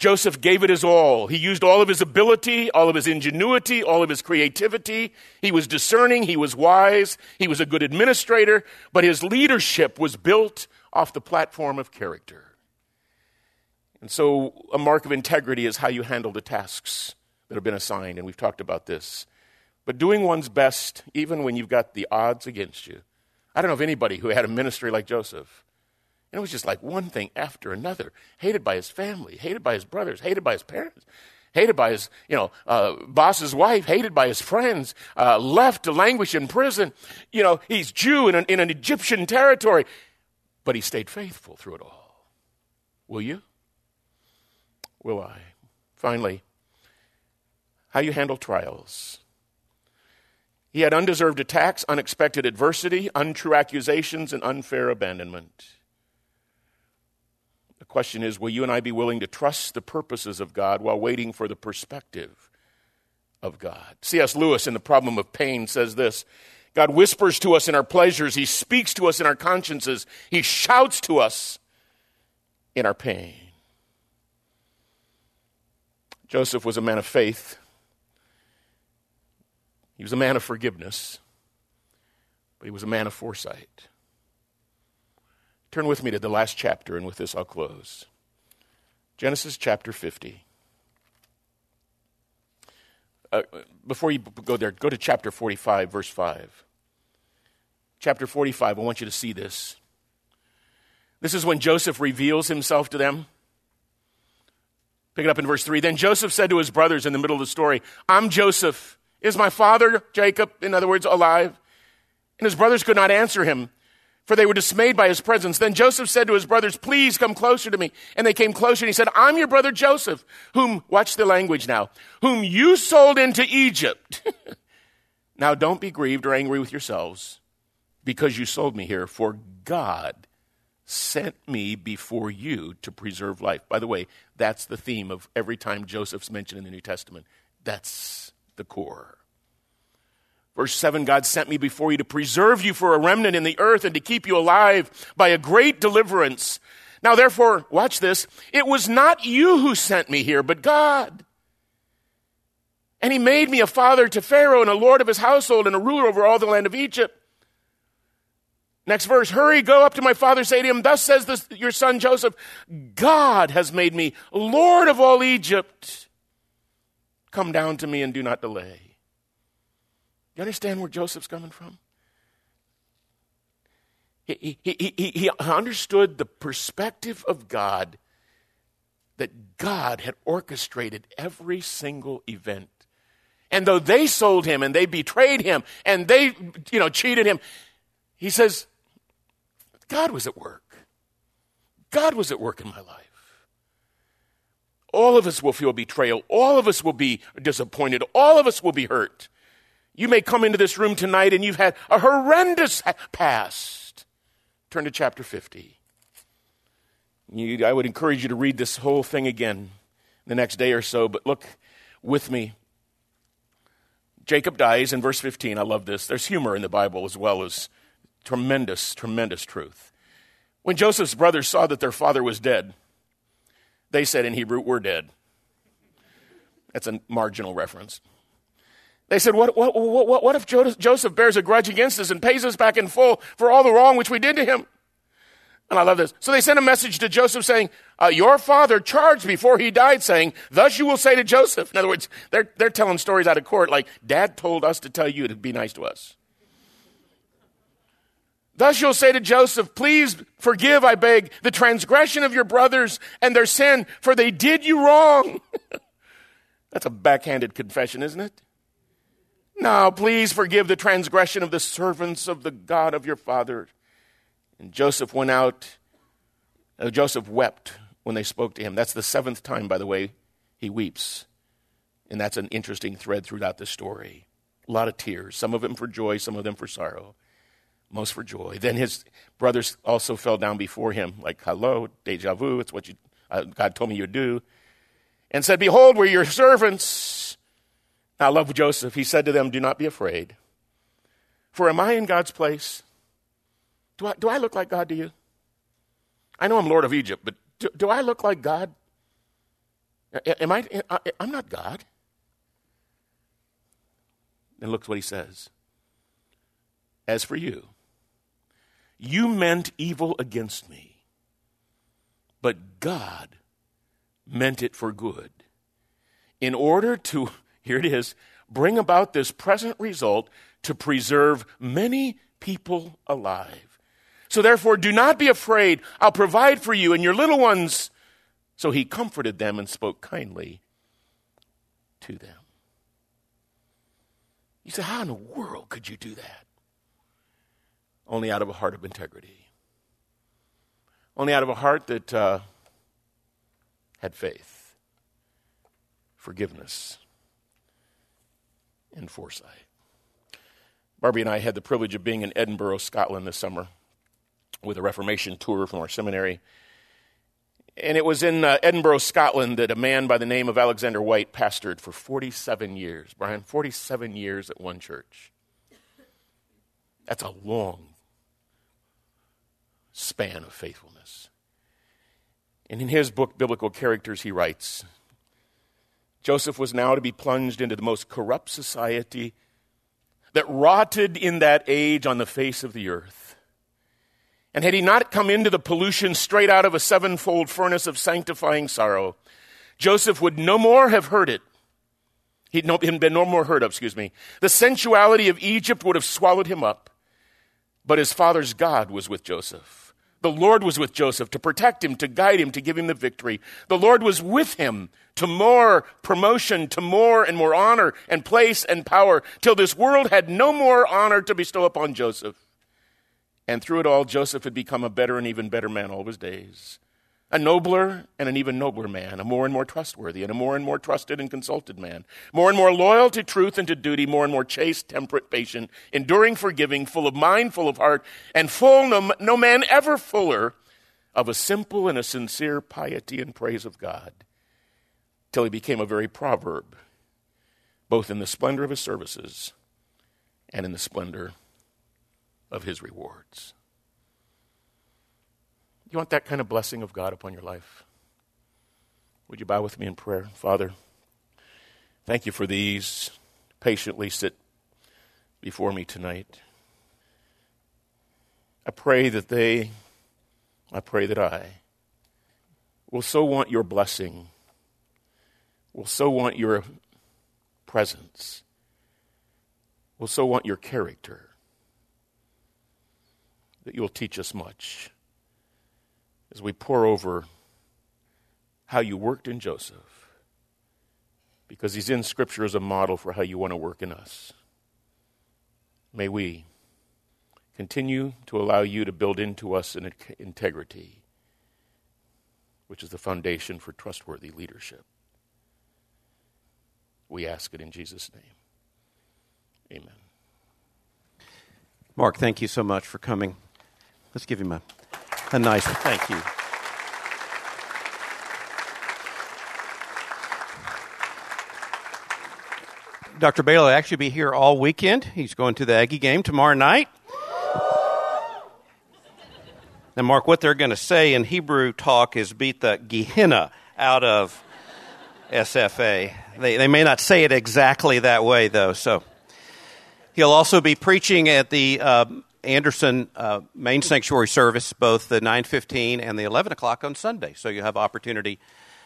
Joseph gave it his all. He used all of his ability, all of his ingenuity, all of his creativity. He was discerning, he was wise, he was a good administrator, but his leadership was built off the platform of character. And so, a mark of integrity is how you handle the tasks that have been assigned, and we've talked about this. But doing one's best, even when you've got the odds against you. I don't know of anybody who had a ministry like Joseph. And it was just like one thing after another. Hated by his family, hated by his brothers, hated by his parents, hated by his, you know, uh, boss's wife, hated by his friends, uh, left to languish in prison. You know, he's Jew in an, in an Egyptian territory. But he stayed faithful through it all. Will you? Will I? Finally, how you handle trials. He had undeserved attacks, unexpected adversity, untrue accusations, and unfair abandonment. The question is will you and I be willing to trust the purposes of God while waiting for the perspective of God? C.S. Lewis, in The Problem of Pain, says this God whispers to us in our pleasures, He speaks to us in our consciences, He shouts to us in our pain. Joseph was a man of faith. He was a man of forgiveness, but he was a man of foresight. Turn with me to the last chapter, and with this I'll close. Genesis chapter 50. Uh, before you go there, go to chapter 45, verse 5. Chapter 45, I want you to see this. This is when Joseph reveals himself to them. Pick it up in verse 3. Then Joseph said to his brothers in the middle of the story, I'm Joseph. Is my father, Jacob, in other words, alive? And his brothers could not answer him, for they were dismayed by his presence. Then Joseph said to his brothers, Please come closer to me. And they came closer, and he said, I'm your brother Joseph, whom, watch the language now, whom you sold into Egypt. now don't be grieved or angry with yourselves because you sold me here, for God sent me before you to preserve life. By the way, that's the theme of every time Joseph's mentioned in the New Testament. That's the core. Verse 7 God sent me before you to preserve you for a remnant in the earth and to keep you alive by a great deliverance. Now, therefore, watch this. It was not you who sent me here, but God. And he made me a father to Pharaoh and a lord of his household and a ruler over all the land of Egypt. Next verse, hurry, go up to my father, say to him, Thus says this, your son Joseph, God has made me Lord of all Egypt. Come down to me and do not delay. You understand where Joseph's coming from? He, he, he, he understood the perspective of God that God had orchestrated every single event. And though they sold him and they betrayed him and they, you know, cheated him, he says, God was at work. God was at work in my life. All of us will feel betrayal. All of us will be disappointed. All of us will be hurt. You may come into this room tonight and you've had a horrendous past. Turn to chapter 50. You, I would encourage you to read this whole thing again the next day or so, but look with me. Jacob dies in verse 15. I love this. There's humor in the Bible as well as tremendous, tremendous truth. When Joseph's brothers saw that their father was dead, they said in Hebrew, We're dead. That's a marginal reference. They said, what, what, what, what if Joseph bears a grudge against us and pays us back in full for all the wrong which we did to him? And I love this. So they sent a message to Joseph saying, uh, Your father charged before he died, saying, Thus you will say to Joseph. In other words, they're, they're telling stories out of court like, Dad told us to tell you to be nice to us. Thus you'll say to Joseph, Please forgive, I beg, the transgression of your brothers and their sin, for they did you wrong. That's a backhanded confession, isn't it? Now, please forgive the transgression of the servants of the God of your father. And Joseph went out. Uh, Joseph wept when they spoke to him. That's the seventh time, by the way, he weeps. And that's an interesting thread throughout the story. A lot of tears, some of them for joy, some of them for sorrow, most for joy. Then his brothers also fell down before him, like, hello, deja vu, it's what you, uh, God told me you'd do. And said, Behold, we're your servants. I love Joseph. He said to them, Do not be afraid. For am I in God's place? Do I, do I look like God to you? I know I'm Lord of Egypt, but do, do I look like God? Am I, I'm not God. And look what he says. As for you, you meant evil against me, but God meant it for good, in order to here it is, bring about this present result to preserve many people alive. So therefore, do not be afraid. I'll provide for you and your little ones. So he comforted them and spoke kindly to them. You say, how in the world could you do that? Only out of a heart of integrity. Only out of a heart that uh, had faith, forgiveness, and foresight. Barbie and I had the privilege of being in Edinburgh, Scotland this summer with a Reformation tour from our seminary. And it was in uh, Edinburgh, Scotland, that a man by the name of Alexander Whyte pastored for 47 years. Brian, 47 years at one church. That's a long span of faithfulness. And in his book, Biblical Characters, he writes Joseph was now to be plunged into the most corrupt society that rotted in that age on the face of the earth. And had he not come into the pollution straight out of a sevenfold furnace of sanctifying sorrow, Joseph would no more have heard it. He'd no, been no more heard of, excuse me. The sensuality of Egypt would have swallowed him up. But his father's God was with Joseph. The Lord was with Joseph to protect him, to guide him, to give him the victory. The Lord was with him to more promotion, to more and more honor and place and power, till this world had no more honor to bestow upon Joseph. And through it all, Joseph had become a better and even better man all his days. A nobler and an even nobler man, a more and more trustworthy and a more and more trusted and consulted man, more and more loyal to truth and to duty, more and more chaste, temperate, patient, enduring, forgiving, full of mind, full of heart, and full, no, no man ever fuller of a simple and a sincere piety and praise of God, till he became a very proverb, both in the splendor of his services and in the splendor of his rewards. You want that kind of blessing of God upon your life? Would you bow with me in prayer? Father, thank you for these. Patiently sit before me tonight. I pray that they, I pray that I will so want your blessing, will so want your presence, will so want your character, that you'll teach us much as we pour over how you worked in Joseph, because he's in Scripture as a model for how you want to work in us. May we continue to allow you to build into us an integrity, which is the foundation for trustworthy leadership. We ask it in Jesus' name. Amen. Mark, thank you so much for coming. Let's give him a a nice thank you. Dr. Bailey will actually be here all weekend. He's going to the Aggie game tomorrow night. And Mark, what they're going to say in Hebrew talk is beat the Gehenna out of SFA. They, they may not say it exactly that way, though. So he'll also be preaching at the uh, Anderson uh, main sanctuary service, both the 9:15 and the 11 o'clock on Sunday. So you have opportunity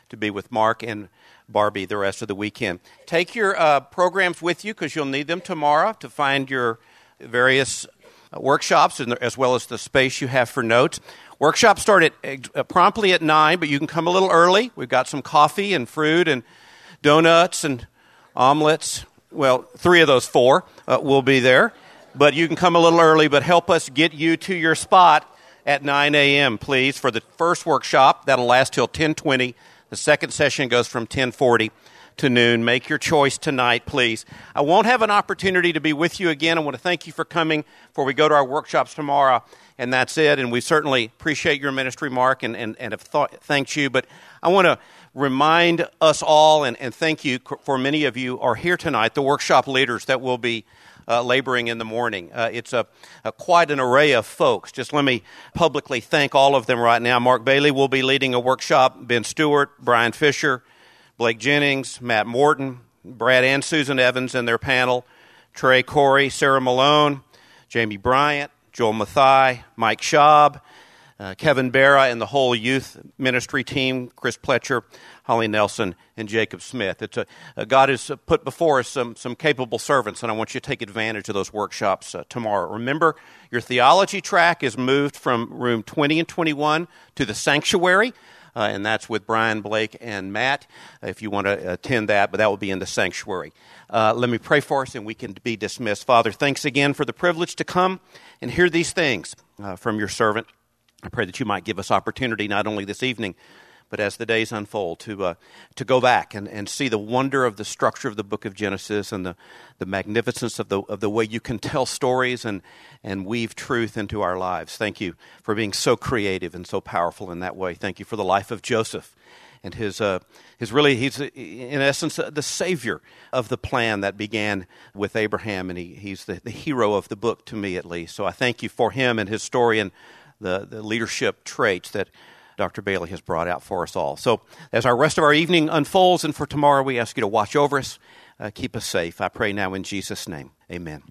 to be with Mark and Barbie the rest of the weekend. Take your uh, programs with you because you'll need them tomorrow to find your various uh, workshops and, as well as the space you have for notes. Workshops start at, uh, promptly at 9, but you can come a little early. We've got some coffee and fruit and donuts and omelets. Well, three of those four uh, will be there but you can come a little early, but help us get you to your spot at 9 a.m., please, for the first workshop. That'll last till 1020. The second session goes from 1040 to noon. Make your choice tonight, please. I won't have an opportunity to be with you again. I want to thank you for coming before we go to our workshops tomorrow. And that's it. And we certainly appreciate your ministry, Mark, and, and, and have thought, thanked you. But I want to remind us all and, and thank you for many of you are here tonight, the workshop leaders that will be uh, laboring in the morning. Uh, it's a, a, quite an array of folks. Just let me publicly thank all of them right now. Mark Bailey will be leading a workshop. Ben Stewart, Brian Fisher, Blake Jennings, Matt Morton, Brad and Susan Evans and their panel, Trey Corey, Sarah Malone, Jamie Bryant, Joel Mathai, Mike Schaub, uh, Kevin Barra, and the whole youth ministry team, Chris Pletcher, Holly Nelson, and Jacob Smith. It's a, uh, God has put before us some, some capable servants, and I want you to take advantage of those workshops uh, tomorrow. Remember, your theology track is moved from room 20 and 21 to the sanctuary. Uh, and that's with Brian, Blake, and Matt, if you want to attend that, but that will be in the sanctuary. Uh, let me pray for us and we can be dismissed. Father, thanks again for the privilege to come and hear these things uh, from your servant. I pray that you might give us opportunity not only this evening, but as the days unfold, to, uh, to go back and, and see the wonder of the structure of the book of Genesis and the, the magnificence of the, of the way you can tell stories and, and weave truth into our lives. Thank you for being so creative and so powerful in that way. Thank you for the life of Joseph and his, uh, his really, he's in essence the savior of the plan that began with Abraham, and he, he's the, the hero of the book to me at least. So I thank you for him and his story and the, the leadership traits that Dr. Bailey has brought out for us all. So, as our rest of our evening unfolds, and for tomorrow, we ask you to watch over us, uh, keep us safe. I pray now in Jesus' name. Amen.